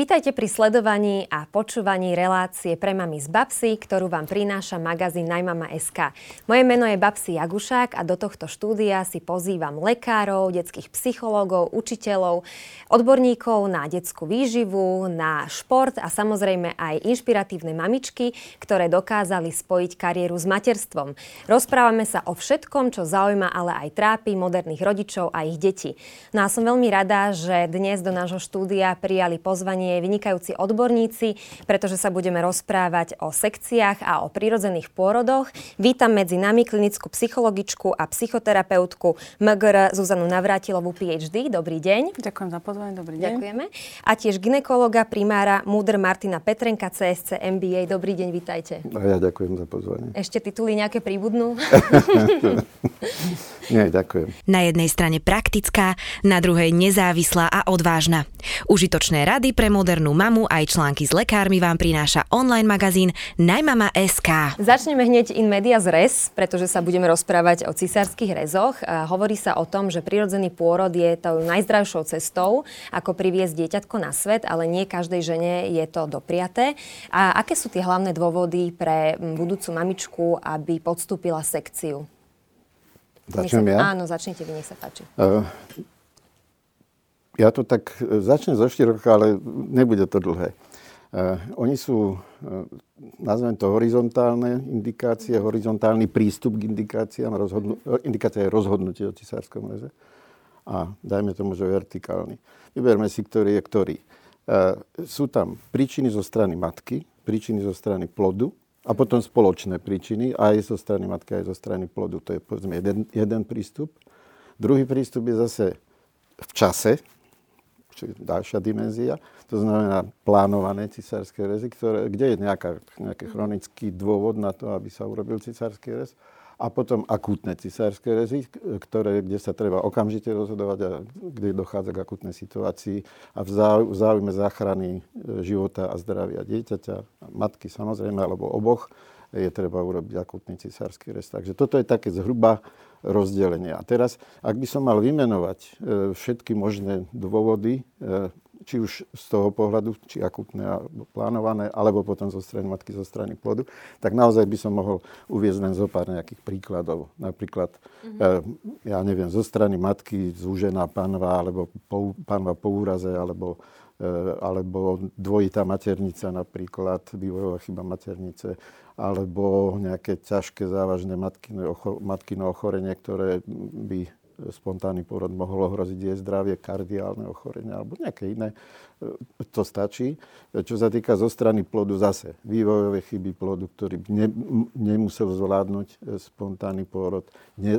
Vítajte pri sledovaní a počúvaní relácie pre mami z Babsy, ktorú vám prináša magazín Najmama.sk. Moje meno je Babsi Jagušák a do tohto štúdia si pozývam lekárov, detských psychológov, učiteľov, odborníkov na detskú výživu, na šport a samozrejme aj inšpiratívne mamičky, ktoré dokázali spojiť kariéru s materstvom. Rozprávame sa o všetkom, čo zaujíma, ale aj trápi moderných rodičov a ich deti. No a som veľmi rada, že dnes do nášho štúdia prijali pozvanie pozvanie vynikajúci odborníci, pretože sa budeme rozprávať o sekciách a o prírodzených pôrodoch. Vítam medzi nami klinickú psychologičku a psychoterapeutku MGR Zuzanu Navrátilovú PhD. Dobrý deň. Ďakujem za pozvanie, dobrý deň. Ďakujeme. A tiež ginekologa primára Múdr Martina Petrenka, CSC MBA. Dobrý deň, vítajte. A ja ďakujem za pozvanie. Ešte tituly nejaké príbudnú? Nie, ďakujem. Na jednej strane praktická, na druhej nezávislá a odvážna. Užitočné rady pre modernú mamu aj články s lekármi vám prináša online magazín Najmama.sk. Začneme hneď in media z res, pretože sa budeme rozprávať o cisárskych rezoch. Hovorí sa o tom, že prirodzený pôrod je tou najzdravšou cestou, ako priviesť dieťatko na svet, ale nie každej žene je to dopriaté. A aké sú tie hlavné dôvody pre budúcu mamičku, aby podstúpila sekciu? Začnem ja? Áno, začnite vy, nech sa páči. Uh, ja to tak e, začnem zo široka, ale nebude to dlhé. Uh, oni sú, uh, nazvem to horizontálne indikácie, horizontálny prístup k indikáciám. Rozhodnu, indikácia je rozhodnutie o cisárskom reze. A dajme tomu, že vertikálny. Vyberme si, ktorý je ktorý. Sú tam príčiny zo strany matky, príčiny zo strany plodu a potom spoločné príčiny aj zo strany matky, aj zo strany plodu. To je povedzme jeden, jeden prístup. Druhý prístup je zase v čase, či ďalšia dimenzia. To znamená plánované cisárske rezy, ktoré, kde je nejaká, nejaký chronický dôvod na to, aby sa urobil cisársky rez. A potom akútne cisárske rezy, ktoré, kde sa treba okamžite rozhodovať a kde dochádza k akútnej situácii a v záujme záchrany e, života a zdravia dieťaťa, matky samozrejme, alebo oboch, je treba urobiť akútny cisársky rez. Takže toto je také zhruba rozdelenie. A teraz, ak by som mal vymenovať e, všetky možné dôvody, e, či už z toho pohľadu, či akutné alebo plánované, alebo potom zo strany matky, zo strany plodu, tak naozaj by som mohol uviezť len zo pár nejakých príkladov. Napríklad, mm-hmm. ja neviem, zo strany matky zúžená panva, alebo panva po úraze, alebo alebo dvojitá maternica napríklad, vývojová chyba maternice, alebo nejaké ťažké závažné matkino ochorenie, ktoré by spontánny pôrod mohol ohroziť jej zdravie, kardiálne ochorenie alebo nejaké iné. To stačí. Čo sa týka zo strany plodu zase, vývojové chyby plodu, ktorý ne, nemusel zvládnuť spontánny pôrod, ne,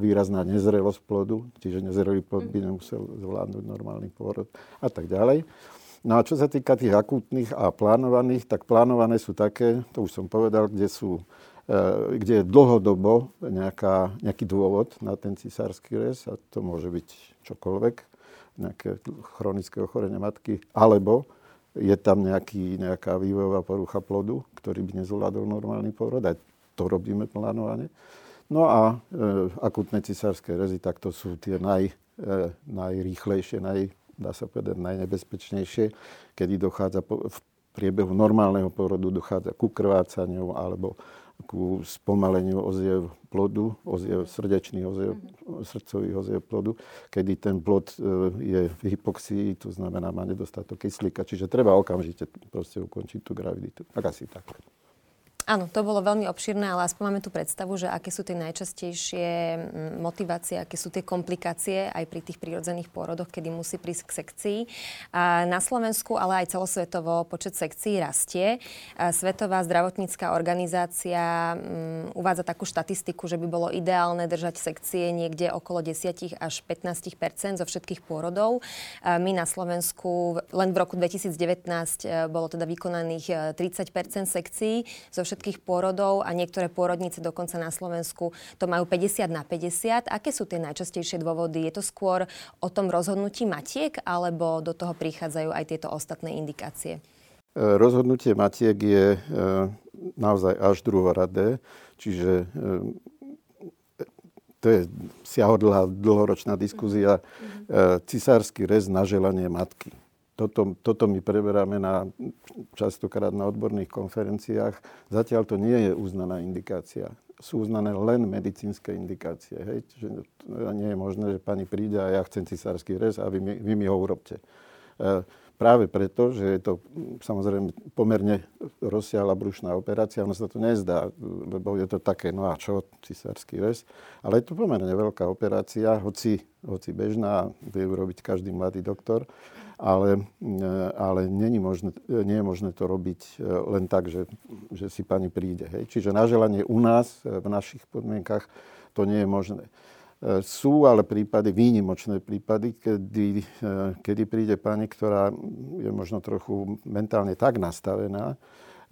výrazná nezrelosť plodu, čiže nezrelý plod by nemusel zvládnuť normálny pôrod a tak ďalej. No a čo sa týka tých akútnych a plánovaných, tak plánované sú také, to už som povedal, kde sú e, kde je dlhodobo nejaká, nejaký dôvod na ten cisársky rez a to môže byť čokoľvek, nejaké chronické ochorenie matky, alebo je tam nejaký, nejaká vývojová porucha plodu, ktorý by nezvládol normálny pôrod, aj to robíme plánovane. No a e, akutné cisárske rezy, tak to sú tie naj, e, najrýchlejšie, naj, dá sa povedať, najnebezpečnejšie, kedy dochádza po, v priebehu normálneho porodu dochádza ku krvácaniu alebo ku spomaleniu oziev plodu, oziev srdečných oziev, mm-hmm. srdcových oziev plodu, kedy ten plod e, je v hypoxii, to znamená má nedostatok kyslíka, čiže treba okamžite proste ukončiť tú graviditu. Tak asi tak. Áno, to bolo veľmi obširné, ale aspoň máme tú predstavu, že aké sú tie najčastejšie mm, motivácie, aké sú tie komplikácie aj pri tých prírodzených pôrodoch, kedy musí prísť k sekcii. A na Slovensku, ale aj celosvetovo počet sekcií rastie. A Svetová zdravotnícká organizácia um, uvádza takú štatistiku, že by bolo ideálne držať sekcie niekde okolo 10 až 15% zo všetkých pôrodov. A my na Slovensku len v roku 2019 e, bolo teda vykonaných 30 e, sekcií zo všetkých pôrodov a niektoré pôrodnice dokonca na Slovensku to majú 50 na 50. Aké sú tie najčastejšie dôvody? Je to skôr o tom rozhodnutí matiek alebo do toho prichádzajú aj tieto ostatné indikácie? E, rozhodnutie matiek je e, naozaj až druhoradé, čiže e, to je siahodlhá, dlhoročná diskuzia, mm-hmm. cisársky rez na želanie matky. Toto, toto my preberáme na, častokrát na odborných konferenciách. Zatiaľ to nie je uznaná indikácia. Sú uznané len medicínske indikácie. Hej? Že nie je možné, že pani príde a ja chcem cisársky rez a vy mi, vy mi ho urobte. Práve preto, že je to samozrejme pomerne rozsiahla brušná operácia, ono sa to nezdá, lebo je to také, no a čo, cisársky rez. Ale je to pomerne veľká operácia, hoci, hoci bežná, vie urobiť každý mladý doktor ale, ale nie, možné, nie je možné to robiť e, len tak, že, že si pani príde. Hej. Čiže na želanie u nás, e, v našich podmienkach, to nie je možné. E, sú ale prípady, výnimočné prípady, kedy, kedy príde pani, ktorá je možno trochu mentálne tak nastavená,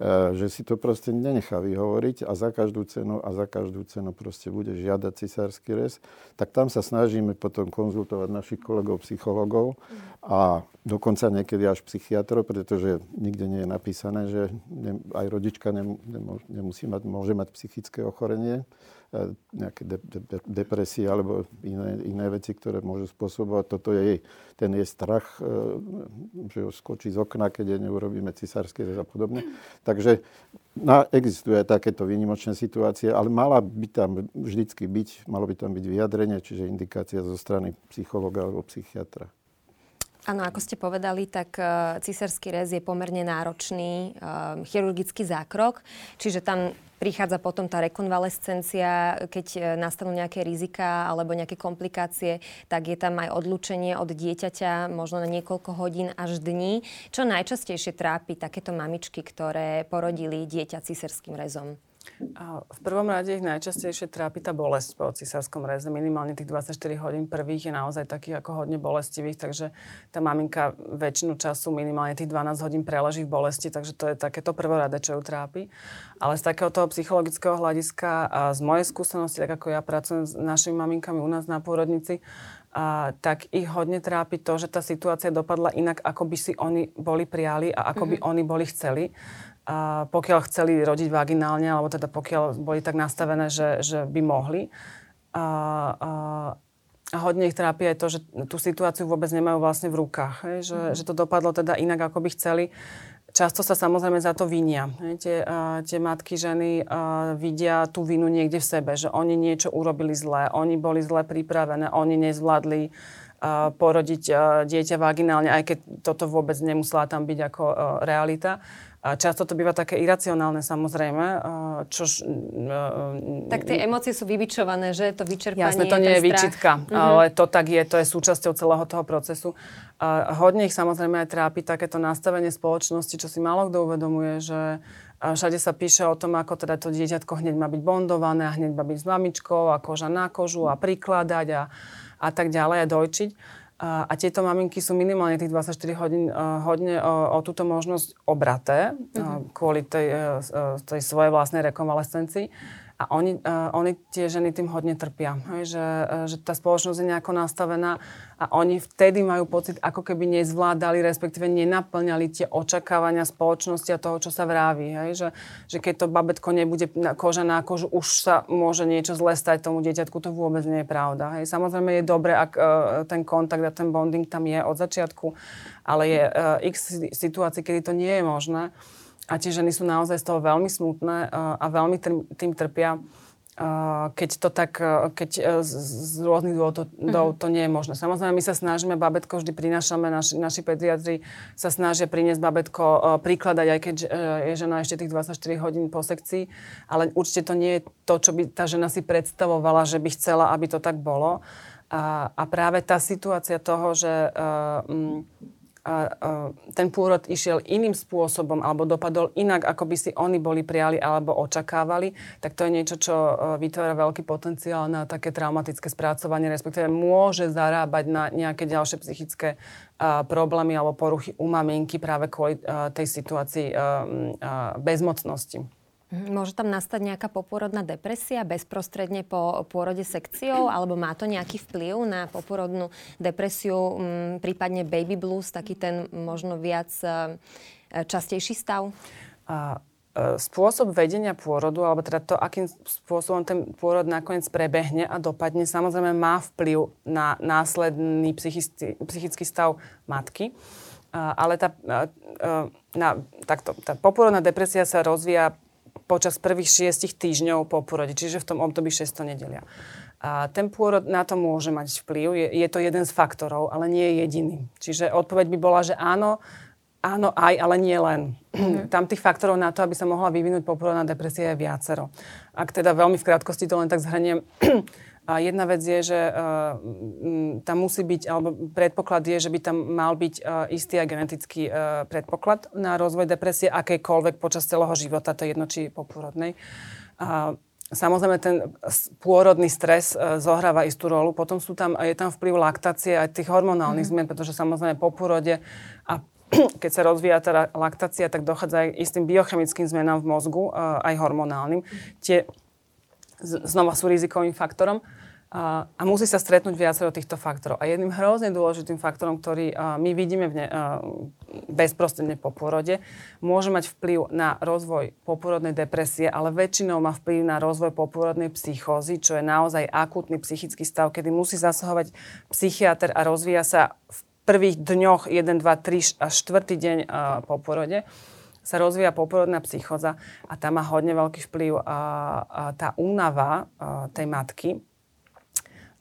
E, že si to proste nenechá vyhovoriť a za každú cenu a za každú cenu proste bude žiadať cisársky rez, tak tam sa snažíme potom konzultovať našich kolegov psychologov a dokonca niekedy až psychiatrov, pretože nikde nie je napísané, že aj rodička nemusí mať, môže mať psychické ochorenie. E, nejaké de, de, de, depresie alebo iné, iné veci, ktoré môžu spôsobovať. Toto je jej, ten je strach, e, že ho skočí z okna, keď je neurobíme cisárske a podobne. Takže na, existuje aj takéto výnimočné situácie, ale mala by tam vždycky byť, malo by tam byť vyjadrenie, čiže indikácia zo strany psychologa alebo psychiatra. Áno, ako ste povedali, tak uh, cisársky rez je pomerne náročný uh, chirurgický zákrok, čiže tam prichádza potom tá rekonvalescencia, keď e, nastanú nejaké rizika alebo nejaké komplikácie, tak je tam aj odlúčenie od dieťaťa možno na niekoľko hodín až dní. Čo najčastejšie trápi takéto mamičky, ktoré porodili dieťa ciserským rezom? V prvom rade ich najčastejšie trápi tá bolesť po cisárskom reze. Minimálne tých 24 hodín prvých je naozaj takých ako hodne bolestivých, takže tá maminka väčšinu času minimálne tých 12 hodín preleží v bolesti, takže to je takéto prvorade, čo ju trápi. Ale z takého toho psychologického hľadiska a z mojej skúsenosti, tak ako ja pracujem s našimi maminkami u nás na pôrodnici, a, tak ich hodne trápi to, že tá situácia dopadla inak, ako by si oni boli prijali a ako mm-hmm. by mhm. oni boli chceli pokiaľ chceli rodiť vaginálne, alebo teda pokiaľ boli tak nastavené, že, že by mohli. A, a, a hodne ich trápi aj to, že tú situáciu vôbec nemajú vlastne v rukách. Hej? Že, mm. že to dopadlo teda inak, ako by chceli. Často sa samozrejme za to vinia. Hej? Tie, a, tie matky, ženy a, vidia tú vinu niekde v sebe, že oni niečo urobili zlé, oni boli zle pripravené, oni nezvládli porodiť dieťa vaginálne, aj keď toto vôbec nemusela tam byť ako realita. A často to býva také iracionálne samozrejme, čož... Tak tie emócie sú vybičované, že to vyčerpanie Jasné, to nie je výčitka, uh-huh. ale to tak je, to je súčasťou celého toho procesu. A hodne ich samozrejme aj trápi takéto nastavenie spoločnosti, čo si málo kto uvedomuje, že všade sa píše o tom, ako teda to dieťatko hneď má byť bondované a hneď má byť s mamičkou a koža na kožu a prikladať a, a tak ďalej a dojčiť. A, a tieto maminky sú minimálne tých 24 hodín uh, hodne uh, o túto možnosť obraté uh, kvôli tej, uh, tej svojej vlastnej rekonvalescencii. A oni, uh, oni tie ženy tým hodne trpia. Hej, že, uh, že tá spoločnosť je nejako nastavená a oni vtedy majú pocit, ako keby nezvládali, respektíve nenaplňali tie očakávania spoločnosti a toho, čo sa vraví. Že, že keď to babetko nebude koža na kožu, už sa môže niečo zle stať tomu dieťatku. To vôbec nie je pravda. Hej. Samozrejme je dobre, ak uh, ten kontakt a ten bonding tam je od začiatku, ale je uh, x situácií, kedy to nie je možné. A tie ženy sú naozaj z toho veľmi smutné a veľmi tým trpia keď to tak, keď z, rôznych dôvodov mm-hmm. to nie je možné. Samozrejme, my sa snažíme, babetko vždy prinášame, naši, naši pediatri sa snažia priniesť babetko, prikladať, aj keď je žena ešte tých 24 hodín po sekcii, ale určite to nie je to, čo by tá žena si predstavovala, že by chcela, aby to tak bolo. A, a práve tá situácia toho, že uh, ten pôrod išiel iným spôsobom alebo dopadol inak, ako by si oni boli prijali alebo očakávali, tak to je niečo, čo e, vytvára veľký potenciál na také traumatické spracovanie, respektíve môže zarábať na nejaké ďalšie psychické problémy alebo poruchy u maminky práve kvôli e, tej situácii e, bezmocnosti. Mhm, môže tam nastať nejaká poporodná depresia bezprostredne po pôrode sekciou, alebo má to nejaký vplyv na poporodnú depresiu, m, prípadne baby blues, taký ten možno viac e, častejší stav? A, e, spôsob vedenia pôrodu, alebo teda to, akým spôsobom ten pôrod nakoniec prebehne a dopadne, samozrejme má vplyv na následný psychický, psychický stav matky. ale tá, na, takto, tá poporodná depresia sa rozvíja počas prvých šiestich týždňov po porode, čiže v tom období 6 nedelia. A ten pôrod na to môže mať vplyv, je, je to jeden z faktorov, ale nie je jediný. Čiže odpoveď by bola, že áno, áno aj, ale nie len. Mm-hmm. Tam tých faktorov na to, aby sa mohla vyvinúť poporodná depresia je viacero. Ak teda veľmi v krátkosti to len tak zhrniem, a jedna vec je, že uh, tam musí byť, alebo predpoklad je, že by tam mal byť uh, istý a genetický uh, predpoklad na rozvoj depresie akejkoľvek počas celého života, to je jedno, či poporodnej. Uh, Samozrejme, ten pôrodný stres zohráva istú rolu. Potom sú tam, je tam vplyv laktácie aj tých hormonálnych mm-hmm. zmien, pretože samozrejme po pôrode a keď sa rozvíja tá laktácia, tak dochádza aj istým biochemickým zmenám v mozgu, aj hormonálnym. Tie znova sú rizikovým faktorom. A, musí sa stretnúť viacero týchto faktorov. A jedným hrozne dôležitým faktorom, ktorý my vidíme v ne, a, bezprostredne po porode, môže mať vplyv na rozvoj poporodnej depresie, ale väčšinou má vplyv na rozvoj poporodnej psychózy, čo je naozaj akútny psychický stav, kedy musí zasahovať psychiatr a rozvíja sa v prvých dňoch 1, 2, 3 až 4 deň a, po porode sa rozvíja poporodná psychoza a tam má hodne veľký vplyv a, a tá únava a, tej matky,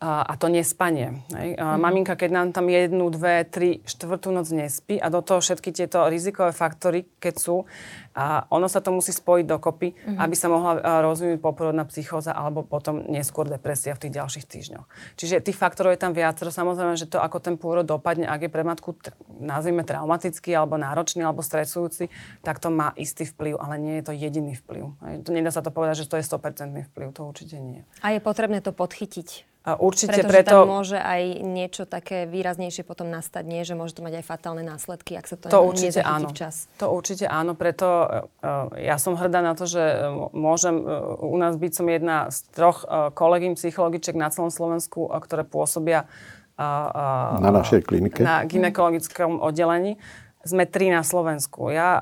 a, to nespanie. Hej. Mm. Maminka, keď nám tam jednu, dve, tri, štvrtú noc nespí a do toho všetky tieto rizikové faktory, keď sú, a ono sa to musí spojiť dokopy, mm. aby sa mohla rozvinúť poporodná psychóza alebo potom neskôr depresia v tých ďalších týždňoch. Čiže tých faktorov je tam viacero. Samozrejme, že to, ako ten pôrod dopadne, ak je pre matku, nazvime traumatický, alebo náročný, alebo stresujúci, tak to má istý vplyv, ale nie je to jediný vplyv. Nedá sa to povedať, že to je 100% vplyv, to určite nie. A je potrebné to podchytiť určite Pretože preto... tam môže aj niečo také výraznejšie potom nastať, nie? Že môže to mať aj fatálne následky, ak sa to, to určite áno. včas. To určite áno, preto ja som hrdá na to, že môžem uh, u nás byť som jedna z troch kolegín psychologiček na celom Slovensku, ktoré pôsobia na našej klinike. Na ginekologickom oddelení sme tri na Slovensku. Ja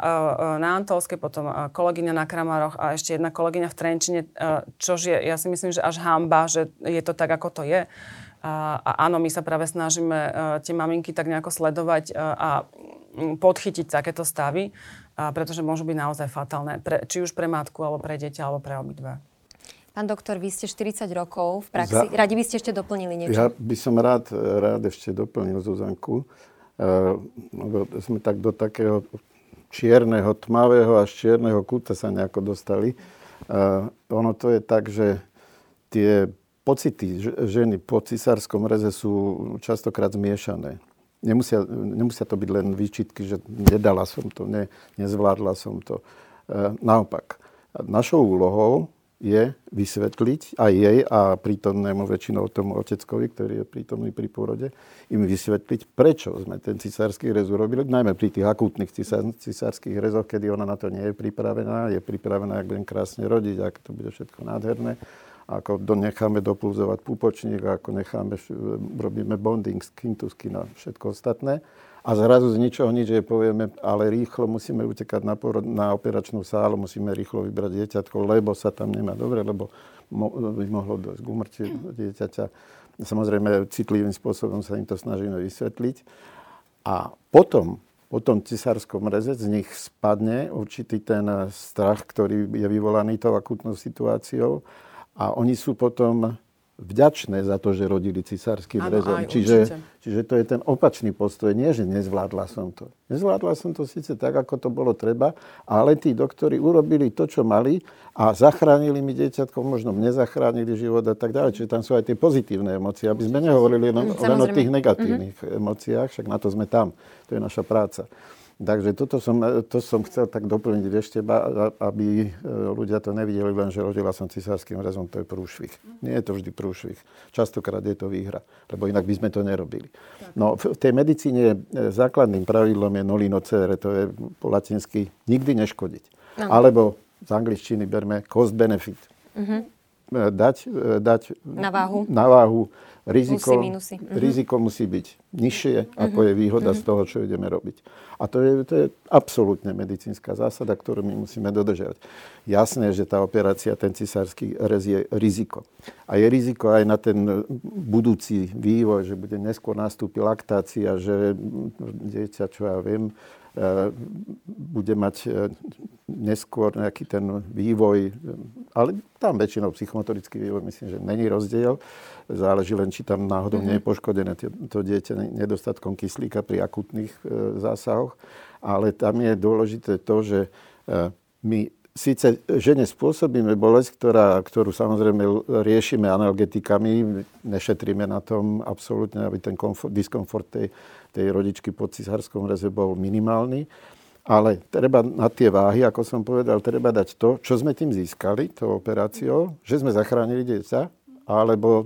na Antolske, potom kolegyňa na Kramaroch a ešte jedna kolegyňa v Trenčine, čož je, ja si myslím, že až hamba, že je to tak, ako to je. A, a áno, my sa práve snažíme uh, tie maminky tak nejako sledovať uh, a podchytiť takéto stavy, pretože môžu byť naozaj fatálne, pre, či už pre matku, alebo pre dieťa, alebo pre obidve. Pán doktor, vy ste 40 rokov v praxi. Za... Radi by ste ešte doplnili niečo? Ja by som rád, rád ešte doplnil Zuzanku. Uh, sme tak do takého čierneho, tmavého až čierneho kúta sa nejako dostali. Uh, ono to je tak, že tie pocity ženy po cisárskom reze sú častokrát zmiešané. Nemusia, nemusia to byť len výčitky, že nedala som to, ne, nezvládla som to. Uh, naopak, našou úlohou je vysvetliť aj jej a prítomnému väčšinou tomu oteckovi, ktorý je prítomný pri pôrode, im vysvetliť, prečo sme ten cisársky rez urobili, najmä pri tých akútnych cisárskych rezoch, kedy ona na to nie je pripravená, je pripravená, ak budem krásne rodiť, ako to bude všetko nádherné, ako do, necháme dopulzovať púpočník, ako necháme, robíme bonding, skin to skin a všetko ostatné a zrazu z ničoho nič, že povieme, ale rýchlo musíme utekať na, porod, na operačnú sálu, musíme rýchlo vybrať dieťatko, lebo sa tam nemá dobre, lebo mo, by mohlo dojsť k umrtiu dieťaťa. Samozrejme, citlivým spôsobom sa im to snažíme vysvetliť. A potom, po tom cisárskom reze z nich spadne určitý ten strach, ktorý je vyvolaný tou akutnou situáciou a oni sú potom vďačné za to, že rodili cisárským ano, rezom. Čiže, čiže to je ten opačný postoj. Nie, že nezvládla som to. Nezvládla som to síce tak, ako to bolo treba, ale tí doktori urobili to, čo mali a zachránili mi dieťatko, možno mne zachránili život a tak ďalej. Čiže tam sú aj tie pozitívne emócie, aby sme nehovorili len, len o tých negatívnych mm-hmm. emóciách, však na to sme tam. To je naša práca. Takže toto som, to som chcel tak doplniť ešte, aby e, ľudia to nevideli len, že rodila som cisárským rezom, to je prúšvih. Nie je to vždy prúšvih. Častokrát je to výhra, lebo inak by sme to nerobili. No, v tej medicíne e, základným pravidlom je nolino cere, to je po latinsky nikdy neškodiť. No. Alebo z angličtiny berme cost benefit. Mm-hmm. Dať, dať na váhu, na váhu riziko, Plusy, minusy. Mhm. riziko musí byť nižšie, ako je výhoda z toho, čo ideme robiť. A to je, to je absolútne medicínska zásada, ktorú my musíme dodržiavať. Jasné, že tá operácia, ten cisársky rez je riziko. A je riziko aj na ten budúci vývoj, že bude neskôr nastúpi laktácia, že dieťa, čo ja viem, bude mať e, neskôr nejaký ten vývoj, ale tam väčšinou psychomotorický vývoj, myslím, že není rozdiel. Záleží len, či tam náhodou mm-hmm. nie je poškodené to dieťa nedostatkom kyslíka pri akutných e, zásahoch. Ale tam je dôležité to, že e, my síce žene spôsobíme bolesť, ktorá, ktorú samozrejme riešime analgetikami, nešetríme na tom absolútne, aby ten komfort, diskomfort tej, tej rodičky pod cisárskom reze bol minimálny. Ale treba na tie váhy, ako som povedal, treba dať to, čo sme tým získali, tou operáciou, že sme zachránili dieťa, alebo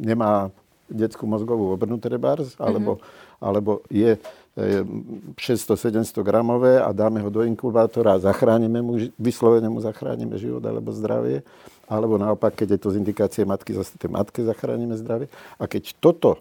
nemá detskú mozgovú obrnu trebárs, alebo, mm-hmm. alebo je 600-700 gramové a dáme ho do inkubátora a zachránime mu, vyslovene mu zachránime život alebo zdravie. Alebo naopak, keď je to z indikácie matky, zase tej matke zachránime zdravie. A keď toto,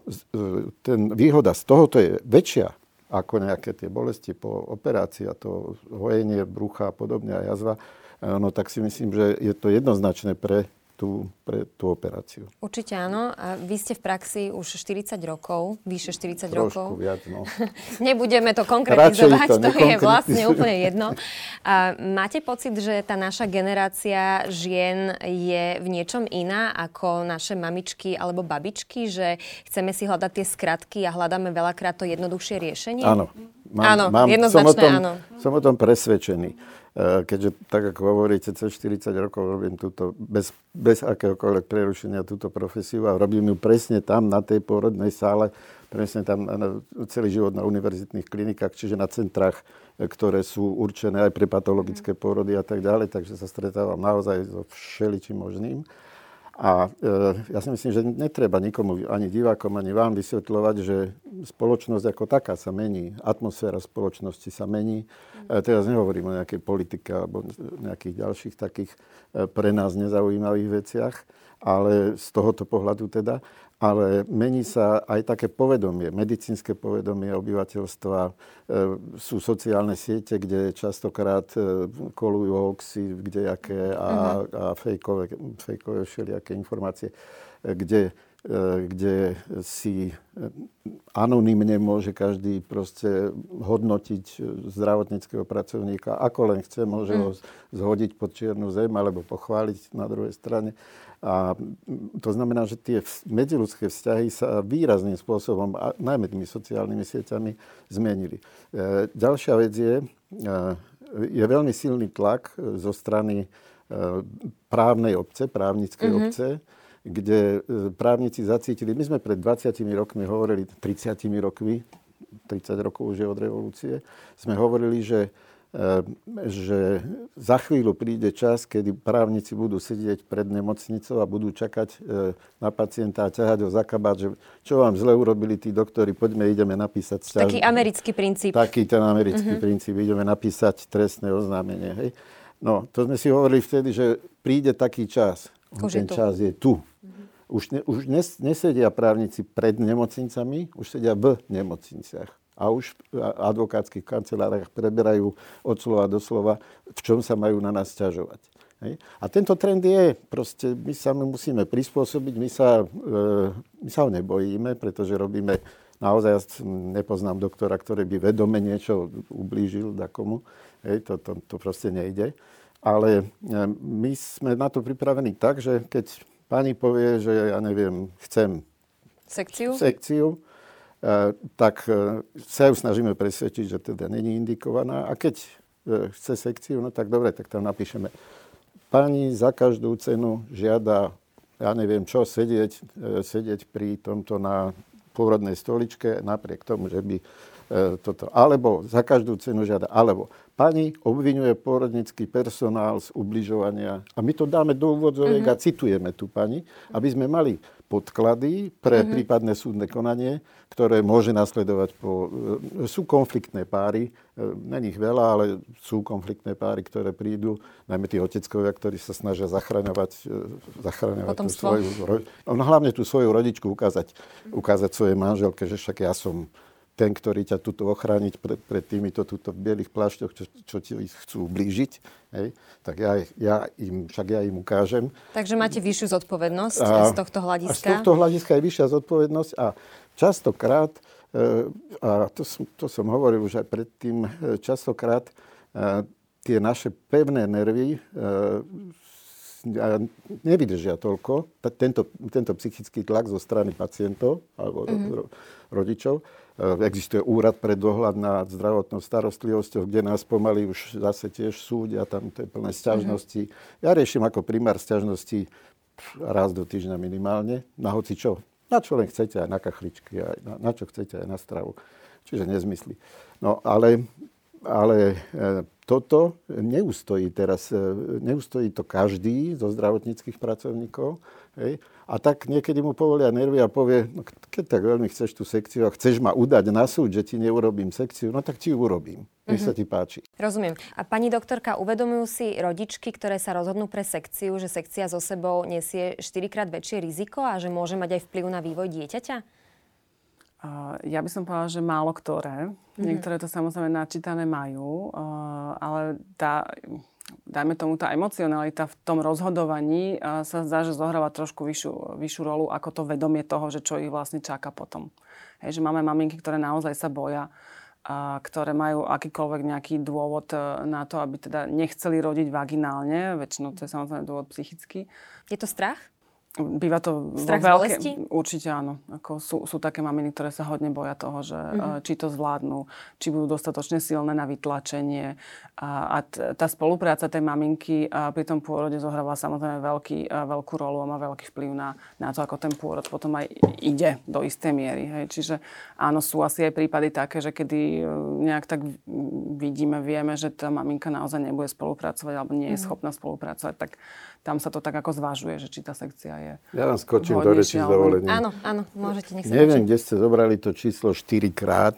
ten výhoda z tohoto je väčšia ako nejaké tie bolesti po operácii a to hojenie brucha a podobne a jazva, no tak si myslím, že je to jednoznačné pre tú, pre tú operáciu. Určite áno. A vy ste v praxi už 40 rokov, vyše 40 Trošku rokov. viac, no. Nebudeme to konkretizovať, to to, je vlastne úplne jedno. A máte pocit, že tá naša generácia žien je v niečom iná ako naše mamičky alebo babičky, že chceme si hľadať tie skratky a hľadáme veľakrát to jednoduchšie riešenie? Áno. Áno, som, o jednoznačné tom, áno. som o tom presvedčený. E, Keďže, tak ako hovoríte, cez 40 rokov robím túto, bez, bez akéhokoľvek prerušenia túto profesiu a robím ju presne tam, na tej pôrodnej sále, presne tam na, celý život na univerzitných klinikách, čiže na centrách, e, ktoré sú určené aj pre patologické pôrody a tak ďalej, takže sa stretávam naozaj so všeličím možným. A e, ja si myslím, že netreba nikomu, ani divákom, ani vám vysvetľovať, že spoločnosť ako taká sa mení, atmosféra spoločnosti sa mení. E, teraz nehovorím o nejakej politike alebo nejakých ďalších takých e, pre nás nezaujímavých veciach, ale z tohoto pohľadu teda. Ale mení sa aj také povedomie, medicínske povedomie obyvateľstva. E, sú sociálne siete, kde častokrát e, kolujú hoaxy, kde jaké a, a fejkové, fejkové všelijaké informácie, e, kde, kde si e, anonymne môže každý proste hodnotiť e, zdravotníckého pracovníka, ako len chce, môže ho zhodiť pod čiernu zem alebo pochváliť na druhej strane. A to znamená, že tie medziludské vzťahy sa výrazným spôsobom, a najmä tými sociálnymi sieťami, zmenili. E, ďalšia vec je, e, je veľmi silný tlak e, zo strany e, právnej obce, právnickej mm-hmm. obce, kde e, právnici zacítili, my sme pred 20 rokmi hovorili, 30 rokmi, 30 rokov už je od revolúcie, sme hovorili, že e, že za chvíľu príde čas, kedy právnici budú sedieť pred nemocnicou a budú čakať e, na pacienta a ťahať ho za kabát, že čo vám zle urobili tí doktori, poďme, ideme napísať sťaž... Taký americký princíp. Taký ten americký uh-huh. princíp, ideme napísať trestné oznámenie. Hej? No, to sme si hovorili vtedy, že príde taký čas. Už ten čas je tu. Už, ne, už nes, nesedia právnici pred nemocnicami, už sedia v nemocniciach. A už v advokátskych kanceláriách preberajú od slova do slova, v čom sa majú na nás ťažovať. Hej. A tento trend je, proste my sa mu musíme prispôsobiť, my sa, e, my sa ho nebojíme, pretože robíme, naozaj ja nepoznám doktora, ktorý by vedome niečo ublížil takomu, hej, to, to, to proste nejde. Ale e, my sme na to pripravení tak, že keď pani povie, že ja neviem, chcem Sekciu? sekciu, e, tak e, sa ju snažíme presvedčiť, že teda není indikovaná. A keď chce sekciu, no tak dobre, tak tam napíšeme. Pani za každú cenu žiada, ja neviem čo, sedieť, sedieť pri tomto na pôrodnej stoličke, napriek tomu, že by toto. Alebo za každú cenu žiada. Alebo pani obvinuje pôrodnický personál z ubližovania. A my to dáme do úvodzoviek mm-hmm. a citujeme tu pani, aby sme mali podklady pre mm-hmm. prípadné súdne konanie, ktoré môže nasledovať po... E, sú konfliktné páry, e, není ich veľa, ale sú konfliktné páry, ktoré prídu, najmä tí oteckovia, ktorí sa snažia zachraňovať, e, zachraňovať tú svoju... No hlavne tú svoju rodičku ukázať, ukázať svojej manželke, že však ja som ten, ktorý ťa tuto ochrániť pred, pred týmito tuto bielých plášťoch, čo, čo ti chcú blížiť, hej, tak ja, ja im, však ja im ukážem. Takže máte vyššiu zodpovednosť a, z tohto hľadiska? A z tohto hľadiska je vyššia zodpovednosť a častokrát, e, a to som, to som hovoril už aj predtým, e, častokrát e, tie naše pevné nervy nevydržia toľko, tento, tento psychický tlak zo strany pacientov alebo mm-hmm. rodičov, existuje úrad pre dohľad nad zdravotnou starostlivosťou, kde nás pomaly už zase tiež súdia, tam to je plné sťažnosti. Ja riešim ako primár sťažnosti raz do týždňa minimálne, na hoci čo. Na čo len chcete, aj na kachličky, aj na, na čo chcete, aj na stravu. Čiže nezmysly. No ale, ale e, toto neustojí teraz, e, neustojí to každý zo zdravotníckých pracovníkov. Hej? A tak niekedy mu povolia nervy a povie, no keď tak veľmi chceš tú sekciu a chceš ma udať na súd, že ti neurobím sekciu, no tak ti ju urobím. Nech sa mhm. ti páči. Rozumiem. A pani doktorka, uvedomujú si rodičky, ktoré sa rozhodnú pre sekciu, že sekcia so sebou nesie 4 krát väčšie riziko a že môže mať aj vplyv na vývoj dieťaťa? Uh, ja by som povedala, že málo ktoré. Mm-hmm. Niektoré to samozrejme načítané majú, uh, ale tá dajme tomu, tá emocionalita v tom rozhodovaní sa zdá, že zohráva trošku vyššiu, vyššiu rolu ako to vedomie toho, že čo ich vlastne čaká potom. Hej, že máme maminky, ktoré naozaj sa boja, a ktoré majú akýkoľvek nejaký dôvod e, na to, aby teda nechceli rodiť vaginálne. Väčšinou to je samozrejme dôvod psychický. Je to strach? Býva to Strach vo veľké... Určite áno. Ako sú, sú také maminy, ktoré sa hodne boja toho, že mm-hmm. či to zvládnu, či budú dostatočne silné na vytlačenie. A, a tá spolupráca tej maminky a pri tom pôrode zohráva samozrejme veľký, veľkú rolu a má veľký vplyv na, na to, ako ten pôrod potom aj ide do istej miery. Hej. Čiže áno, sú asi aj prípady také, že kedy e, nejak tak vidíme, vieme, že tá maminka naozaj nebude spolupracovať alebo nie je mm-hmm. schopná spolupracovať, tak tam sa to tak ako zvažuje, že či tá sekcia je Ja vám skočím do reči s dovolením. Áno, áno, môžete, nech sa Neviem, kde ste zobrali to číslo 4 krát,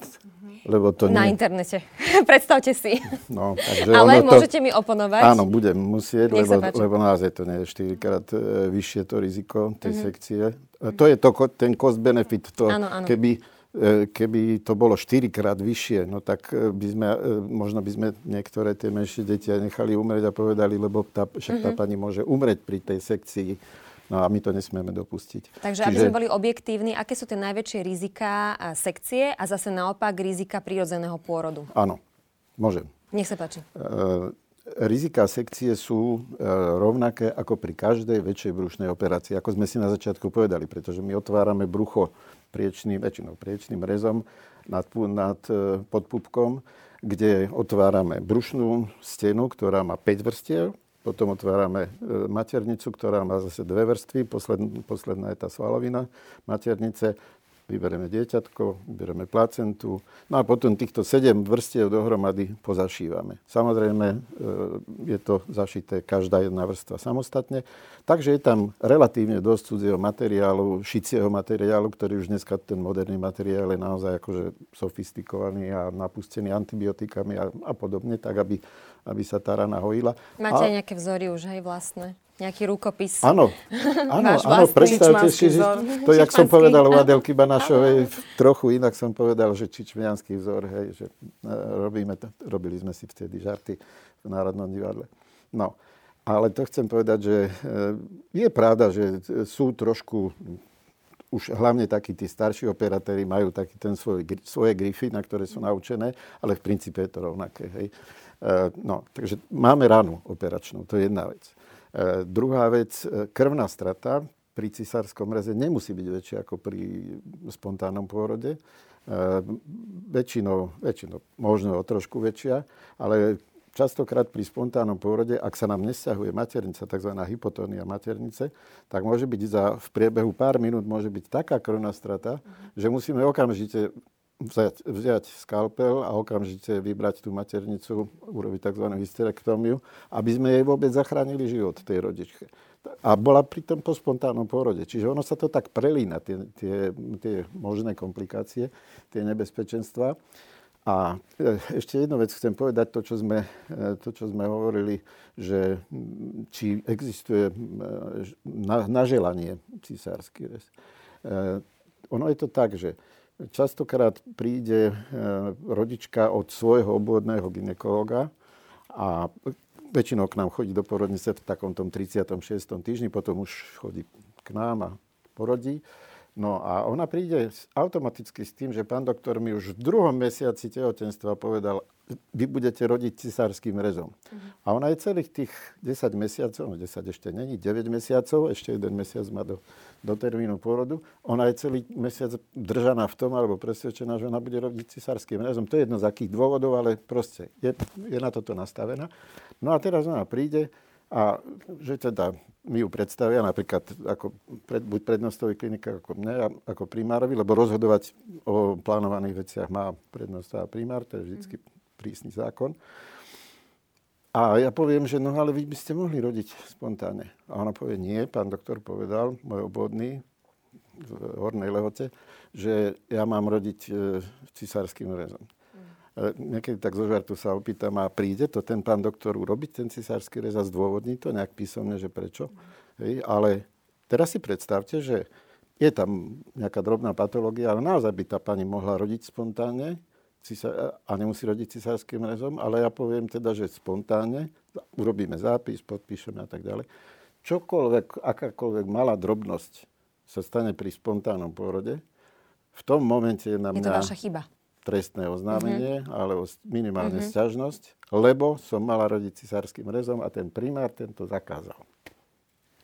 lebo to Na nie... internete. Predstavte si. No, takže Ale ono môžete mi oponovať. Áno, budem musieť, lebo, lebo naozaj to nie je 4 krát e, vyššie to riziko tej mm-hmm. sekcie. E, to je to, ten cost-benefit. To, áno, áno. Keby keby to bolo 4 krát vyššie, no tak e, by sme, e, možno by sme niektoré tie menšie deti aj nechali umrieť a povedali, lebo tá, však tá mm-hmm. pani môže umrieť pri tej sekcii. No a my to nesmieme dopustiť. Takže Čiže... aby sme boli objektívni, aké sú tie najväčšie rizika sekcie a zase naopak rizika prírodzeného pôrodu? Áno, môžem. Nech sa páči. E, rizika sekcie sú e, rovnaké ako pri každej väčšej brušnej operácii, ako sme si na začiatku povedali, pretože my otvárame brucho priečným, väčšinou priečným rezom nad, nad e, podpupkom, kde otvárame brušnú stenu, ktorá má 5 vrstiev, potom otvárame e, maternicu, ktorá má zase dve vrstvy. Posledná, posledná je tá svalovina maternice vyberieme dieťatko, vyberieme placentu, no a potom týchto sedem vrstiev dohromady pozašívame. Samozrejme, e, je to zašité každá jedna vrstva samostatne, takže je tam relatívne dosť cudzieho materiálu, šicieho materiálu, ktorý už dneska ten moderný materiál je naozaj akože sofistikovaný a napustený antibiotikami a, a podobne, tak aby, aby sa tá rana hojila. Máte a... aj nejaké vzory už, hej, vlastné? Nejaký rukopis. Áno, áno, áno predstavte si, že to, jak som povedal u Adelky Banašovej, trochu inak som povedal, že čičmianský vzor, hej, že e, robíme to, robili sme si vtedy žarty v Národnom divadle. No, ale to chcem povedať, že e, je pravda, že sú trošku už hlavne takí tí starší operatéri majú taký ten svoj, svoje grify, na ktoré sú naučené, ale v princípe je to rovnaké. Hej. E, no, takže máme ranu operačnú, to je jedna vec. E, druhá vec, e, krvná strata pri cisárskom reze nemusí byť väčšia ako pri spontánnom pôrode. E, väčšinou, väčšinou, možno o trošku väčšia, ale častokrát pri spontánnom pôrode, ak sa nám nesťahuje maternica, tzv. hypotónia maternice, tak môže byť za, v priebehu pár minút môže byť taká krvná strata, že musíme okamžite vziať, vziať skalpel a okamžite vybrať tú maternicu, urobiť tzv. hysterektómiu, aby sme jej vôbec zachránili život tej rodičke. A bola pri tom po spontánnom pôrode. Čiže ono sa to tak prelína, tie, tie, tie možné komplikácie, tie nebezpečenstva. A e, ešte jednu vec chcem povedať, to, čo sme, e, to, čo sme hovorili, že či existuje na, na želanie rez. Ono je to tak, že častokrát príde rodička od svojho obvodného ginekologa a väčšinou k nám chodí do porodnice v takom tom 36. týždni, potom už chodí k nám a porodí. No a ona príde automaticky s tým, že pán doktor mi už v druhom mesiaci tehotenstva povedal, vy budete rodiť cisárským rezom. Uh-huh. A ona je celých tých 10 mesiacov, no 10 ešte není, 9 mesiacov, ešte jeden mesiac má do, do termínu pôrodu. Ona je celý mesiac držaná v tom, alebo presvedčená, že ona bude rodiť cisárským rezom. To je jedno z akých dôvodov, ale proste je, je na toto nastavená. No a teraz ona príde a že teda mi ju predstavia napríklad ako pred, buď prednostový klinika ako mne, ako primárovi, lebo rozhodovať o plánovaných veciach má prednostová primár, to je vždy prísny zákon. A ja poviem, že no ale vy by ste mohli rodiť spontánne. A ona povie, nie, pán doktor povedal, môj obvodný v Hornej Lehote, že ja mám rodiť e, cisárským rezom. Niekedy tak zo žartu sa opýtam, a príde to ten pán doktor urobiť, ten cisársky rez a zdôvodní to nejak písomne, že prečo. Hej, ale teraz si predstavte, že je tam nejaká drobná patológia, ale naozaj by tá pani mohla rodiť spontánne a nemusí rodiť cisárským rezom, ale ja poviem teda, že spontánne, urobíme zápis, podpíšeme a tak ďalej. Čokoľvek, akákoľvek malá drobnosť sa stane pri spontánnom pôrode, v tom momente je na mňa... Je to vaša chyba trestné oznámenie, mm-hmm. alebo minimálne mm-hmm. sťažnosť, lebo som mala rodiť cisárským rezom a ten primár tento zakázal.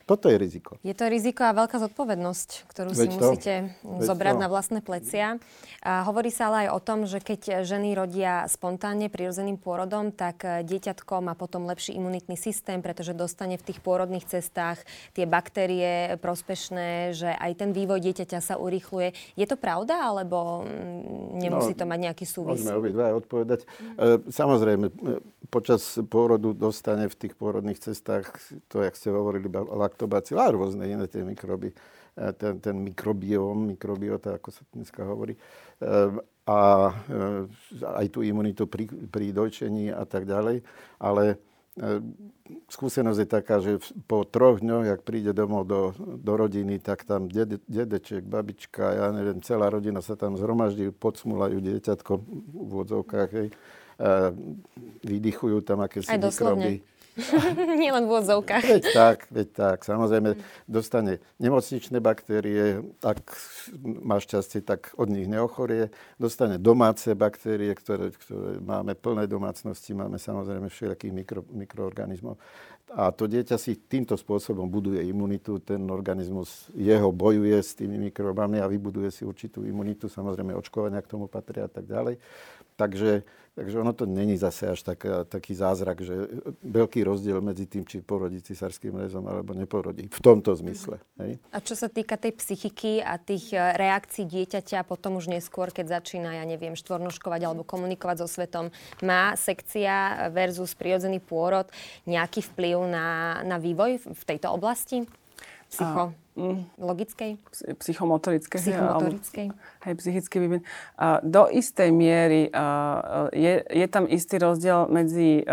Toto je riziko. Je to riziko a veľká zodpovednosť, ktorú Veď si to. musíte Veď zobrať to. na vlastné plecia. A hovorí sa ale aj o tom, že keď ženy rodia spontánne prirodzeným pôrodom, tak dieťatko má potom lepší imunitný systém, pretože dostane v tých pôrodných cestách tie baktérie prospešné, že aj ten vývoj dieťaťa sa urýchluje. Je to pravda, alebo mm, nemusí no, to mať nejaký súvis? Môžeme obidva odpovedať. Mm. Samozrejme, počas pôrodu dostane v tých pôrodných cestách, to, jak ste hovorili, laktobacil a rôzne iné tie mikroby, e, ten, ten mikrobióm, mikrobiota, ako sa dneska hovorí. E, a e, aj tú imunitu pri, pri dojčení a tak ďalej. Ale skúsenosť je taká, že po troch dňoch, jak príde domov do, do rodiny, tak tam dede, dedeček, babička, ja neviem, celá rodina sa tam zhromaždí, podsmulajú dieťatko v úvodzovkách, hej, vydychujú tam akési mikroby. Nielen v odzovkách. Veď tak, veď tak. Samozrejme, dostane nemocničné baktérie, ak má šťastie, tak od nich neochorie. Dostane domáce baktérie, ktoré, ktoré máme plné domácnosti, máme samozrejme všelijakých mikro, mikroorganizmov. A to dieťa si týmto spôsobom buduje imunitu, ten organizmus jeho bojuje s tými mikrobami a vybuduje si určitú imunitu, samozrejme očkovania k tomu patria a tak ďalej. Takže, takže ono to není zase až tak, taký zázrak, že veľký rozdiel medzi tým, či porodí cisárským rezom alebo neporodí. V tomto zmysle. Hej? A čo sa týka tej psychiky a tých e, reakcií dieťaťa potom už neskôr, keď začína, ja neviem, štvornoškovať alebo komunikovať so svetom, má sekcia versus prirodzený pôrod nejaký vplyv na, na vývoj v tejto oblasti? Psycho. A logickej? Psychomotorickej. Psychomotorickej. Hej, psychický vývin. A do istej miery je, je tam istý rozdiel medzi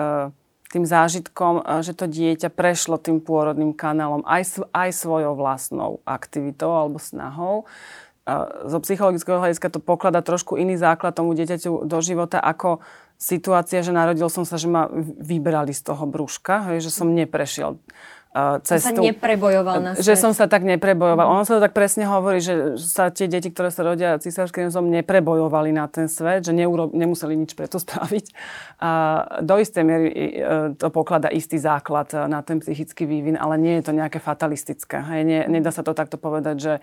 tým zážitkom, že to dieťa prešlo tým pôrodným kanálom aj, aj svojou vlastnou aktivitou alebo snahou. Zo psychologického hľadiska to poklada trošku iný základ tomu dieťaťu do života ako situácia, že narodil som sa, že ma vybrali z toho brúška, hej, že som neprešiel cestu. Sa neprebojoval na svet. Že som sa tak neprebojoval. Mm. Ono sa to tak presne hovorí, že sa tie deti, ktoré sa rodia císarským rezom, neprebojovali na ten svet, že neuro, nemuseli nič preto spraviť. A do istej miery e, to poklada istý základ na ten psychický vývin, ale nie je to nejaké fatalistické. Hej, nie, nedá sa to takto povedať, že,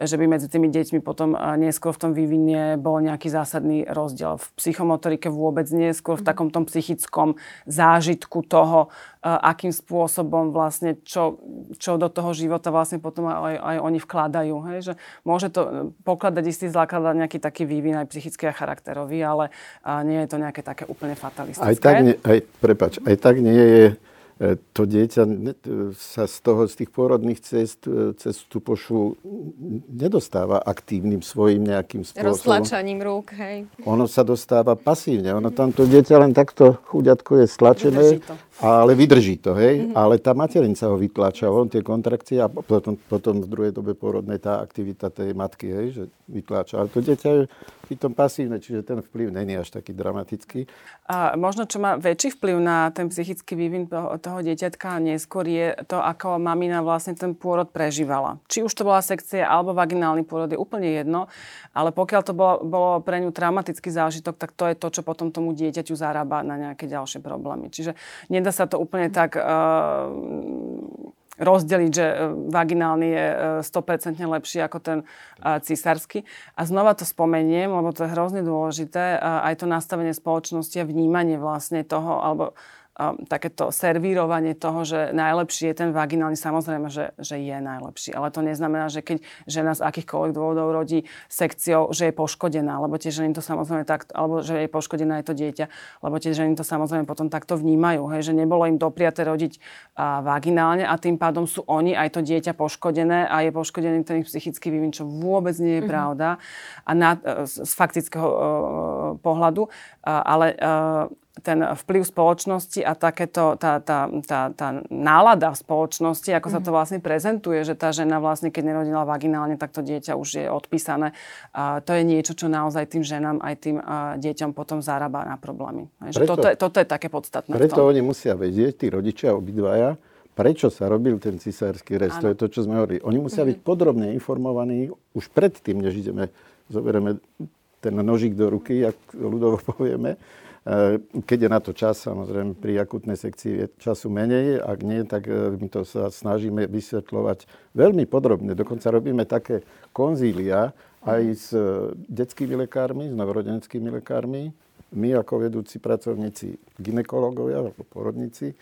že by medzi tými deťmi potom neskôr v tom vývine bol nejaký zásadný rozdiel. V psychomotorike vôbec nie, skôr v mhm. takom tom psychickom zážitku toho, akým spôsobom vlastne, čo, čo do toho života vlastne potom aj, aj oni vkladajú. Hej? Že môže to pokladať istý základ nejaký taký vývin aj psychický a charakterový, ale nie je to nejaké také úplne fatalistické. Aj tak, nie, aj, prepač, aj tak nie je E, to dieťa sa z toho, z tých pôrodných cest, e, cez tú pošu nedostáva aktívnym svojim nejakým spôsobom. Roztlačaním rúk, hej. Ono sa dostáva pasívne. Ono tam to dieťa len takto chuďatko je stlačené, ale vydrží to, hej. Mm-hmm. Ale tá materinica ho vytlača, on tie kontrakcie a potom, potom v druhej dobe pôrodnej tá aktivita tej matky, hej, že vytláča. Ale to dieťa je tom pasívne, čiže ten vplyv není až taký dramatický. A možno, čo má väčší vplyv na ten psychický vývin toho, toho dieťatka neskôr je to, ako mamina vlastne ten pôrod prežívala. Či už to bola sekcia alebo vaginálny pôrod, je úplne jedno, ale pokiaľ to bolo, bolo pre ňu traumatický zážitok, tak to je to, čo potom tomu dieťaťu zarába na nejaké ďalšie problémy. Čiže nedá sa to úplne tak... Uh, rozdeliť, že e, vaginálny je 100% e, lepší ako ten e, císarsky. A znova to spomeniem, lebo to je hrozne dôležité, aj to nastavenie spoločnosti a vnímanie vlastne toho, alebo takéto servírovanie toho, že najlepší je ten vaginálny, samozrejme, že, že je najlepší. Ale to neznamená, že keď žena z akýchkoľvek dôvodov rodí sekciou, že je poškodená, lebo tie ženy to samozrejme takto, alebo že je poškodená je to dieťa, lebo tie ženy to samozrejme potom takto vnímajú, hej, že nebolo im dopriate rodiť a, vaginálne a tým pádom sú oni, aj to dieťa poškodené a je poškodený ten ich psychický vývin, čo vôbec nie je mm-hmm. pravda a na, z, z faktického uh, pohľadu. Uh, ale uh, ten vplyv spoločnosti a takéto, tá, tá, tá, tá nálada v spoločnosti, ako mm. sa to mhm. vlastne prezentuje, že tá žena vlastne, keď nerodila vaginálne, tak to dieťa už je odpísané. A to je niečo, čo naozaj tým ženám aj tým a, deťom potom zarába na problémy. Preto, toto, je, toto je také podstatné. Preto oni musia vedieť, tí rodičia obidvaja, prečo sa robil ten cisársky rez. To je to, čo sme hovorili. Oni musia mm-hmm. byť podrobne informovaní už predtým, než ideme, zoberieme ten nožík do ruky, ak ľudovo povieme, keď je na to čas, samozrejme pri akutnej sekcii je času menej, ak nie, tak eh, my to sa snažíme vysvetľovať veľmi podrobne. Dokonca robíme také konzília aj s eh, detskými lekármi, s novorodeneckými lekármi, my ako vedúci pracovníci ginekológovia alebo porodníci,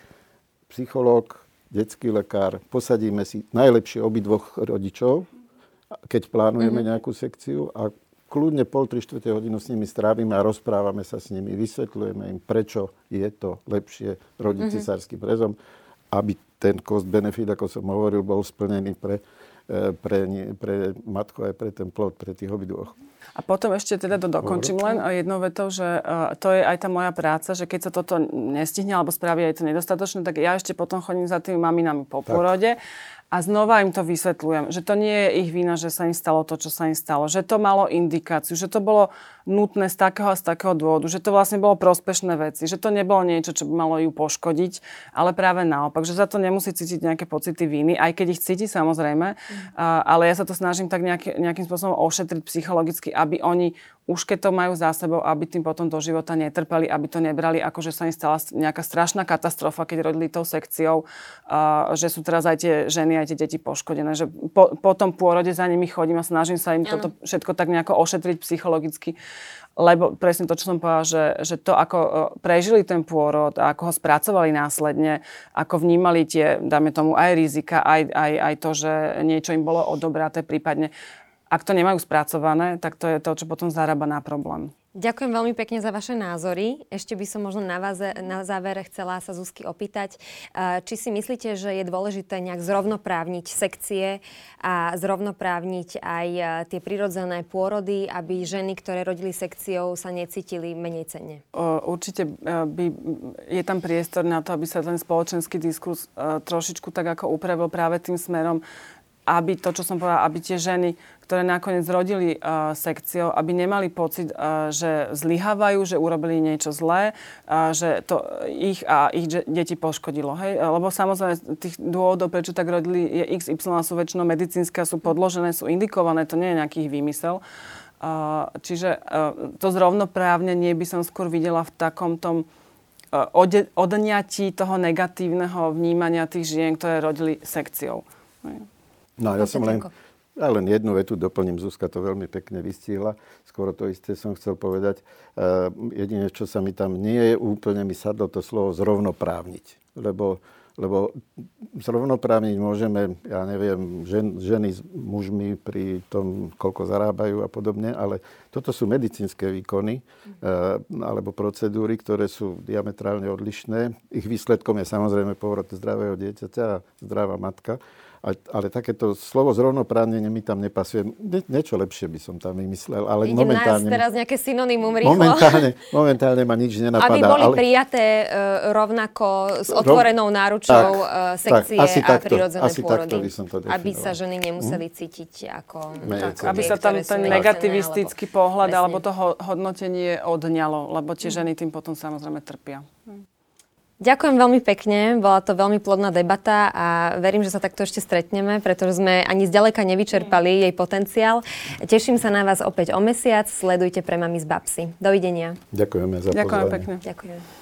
psychológ, detský lekár, posadíme si najlepšie obidvoch rodičov, keď plánujeme mm-hmm. nejakú sekciu a kľudne pol, tri štvrte hodinu s nimi strávime a rozprávame sa s nimi, vysvetľujeme im, prečo je to lepšie rodiť mm-hmm. cisárským rezom, aby ten cost-benefit, ako som hovoril, bol splnený pre, e, pre, pre matku aj pre ten plod, pre tých obidvoch. A potom ešte teda to dokončím len jednou vetou, že uh, to je aj tá moja práca, že keď sa toto nestihne alebo spraví aj to nedostatočné, tak ja ešte potom chodím za tými maminami po porode a znova im to vysvetľujem, že to nie je ich vina, že sa im stalo to, čo sa im stalo. Že to malo indikáciu, že to bolo nutné z takého a z takého dôvodu, že to vlastne bolo prospešné veci, že to nebolo niečo, čo by malo ju poškodiť, ale práve naopak, že za to nemusí cítiť nejaké pocity viny, aj keď ich cíti samozrejme, mm. ale ja sa to snažím tak nejaký, nejakým spôsobom ošetriť psychologicky, aby oni už keď to majú za sebou, aby tým potom do života netrpeli, aby to nebrali ako, že sa im stala nejaká strašná katastrofa, keď rodili tou sekciou, uh, že sú teraz aj tie ženy, aj tie deti poškodené. Že po, po tom pôrode za nimi chodím a snažím sa im ano. toto všetko tak nejako ošetriť psychologicky. Lebo presne to, čo som povedala, že, že to, ako prežili ten pôrod a ako ho spracovali následne, ako vnímali tie, dáme tomu, aj rizika, aj, aj, aj to, že niečo im bolo odobraté, prípadne ak to nemajú spracované, tak to je to, čo potom zarába na problém. Ďakujem veľmi pekne za vaše názory. Ešte by som možno na, vás, na záver chcela sa Zuzky opýtať, či si myslíte, že je dôležité nejak zrovnoprávniť sekcie a zrovnoprávniť aj tie prirodzené pôrody, aby ženy, ktoré rodili sekciou, sa necítili menej cenne? Určite by, je tam priestor na to, aby sa ten spoločenský diskurs trošičku tak ako upravil práve tým smerom, aby to, čo som povedala, aby tie ženy, ktoré nakoniec rodili uh, sekciou, aby nemali pocit, uh, že zlyhávajú, že urobili niečo zlé, uh, že to ich a ich deti poškodilo. Hej? Lebo samozrejme tých dôvodov, prečo tak rodili, je XY a sú väčšinou medicínske, sú podložené, sú indikované, to nie je nejaký vymysel. Uh, čiže uh, to zrovnoprávnenie by som skôr videla v takom tom odňatí toho negatívneho vnímania tých žien, ktoré rodili sekciou. Hej. No ja som len, ja len jednu vetu doplním, Zuzka to veľmi pekne vystihla. Skoro to isté som chcel povedať. Uh, jedine, čo sa mi tam nie je úplne, mi sadlo to slovo zrovnoprávniť. lebo lebo zrovnoprávniť môžeme, ja neviem, žen, ženy s mužmi pri tom, koľko zarábajú a podobne, ale toto sú medicínske výkony e, alebo procedúry, ktoré sú diametrálne odlišné. Ich výsledkom je samozrejme pôrod zdravého dieťaťa a zdravá matka ale takéto slovo zrovnoprávnenie mi tam nepasuje. Nie, niečo lepšie by som tam vymyslel, ale Idem momentálne... teraz nejaké synonymum rýchlo. Momentálne, momentálne ma nič nenapadá. Aby boli ale... prijaté uh, rovnako s otvorenou náručou tak, uh, sekcie tak, asi a takto, prirodzené asi pôrody. Takto by som to aby sa ženy nemuseli hm? cítiť ako... Tak, aby sa tam ten negativistický alebo, pohľad presne. alebo to hodnotenie odňalo, lebo tie ženy tým potom samozrejme trpia. Hm. Ďakujem veľmi pekne, bola to veľmi plodná debata a verím, že sa takto ešte stretneme, pretože sme ani zďaleka nevyčerpali jej potenciál. Teším sa na vás opäť o mesiac, sledujte pre Mami z Babsy. Dovidenia. Ďakujeme za Ďakujem pekne. Ďakujem.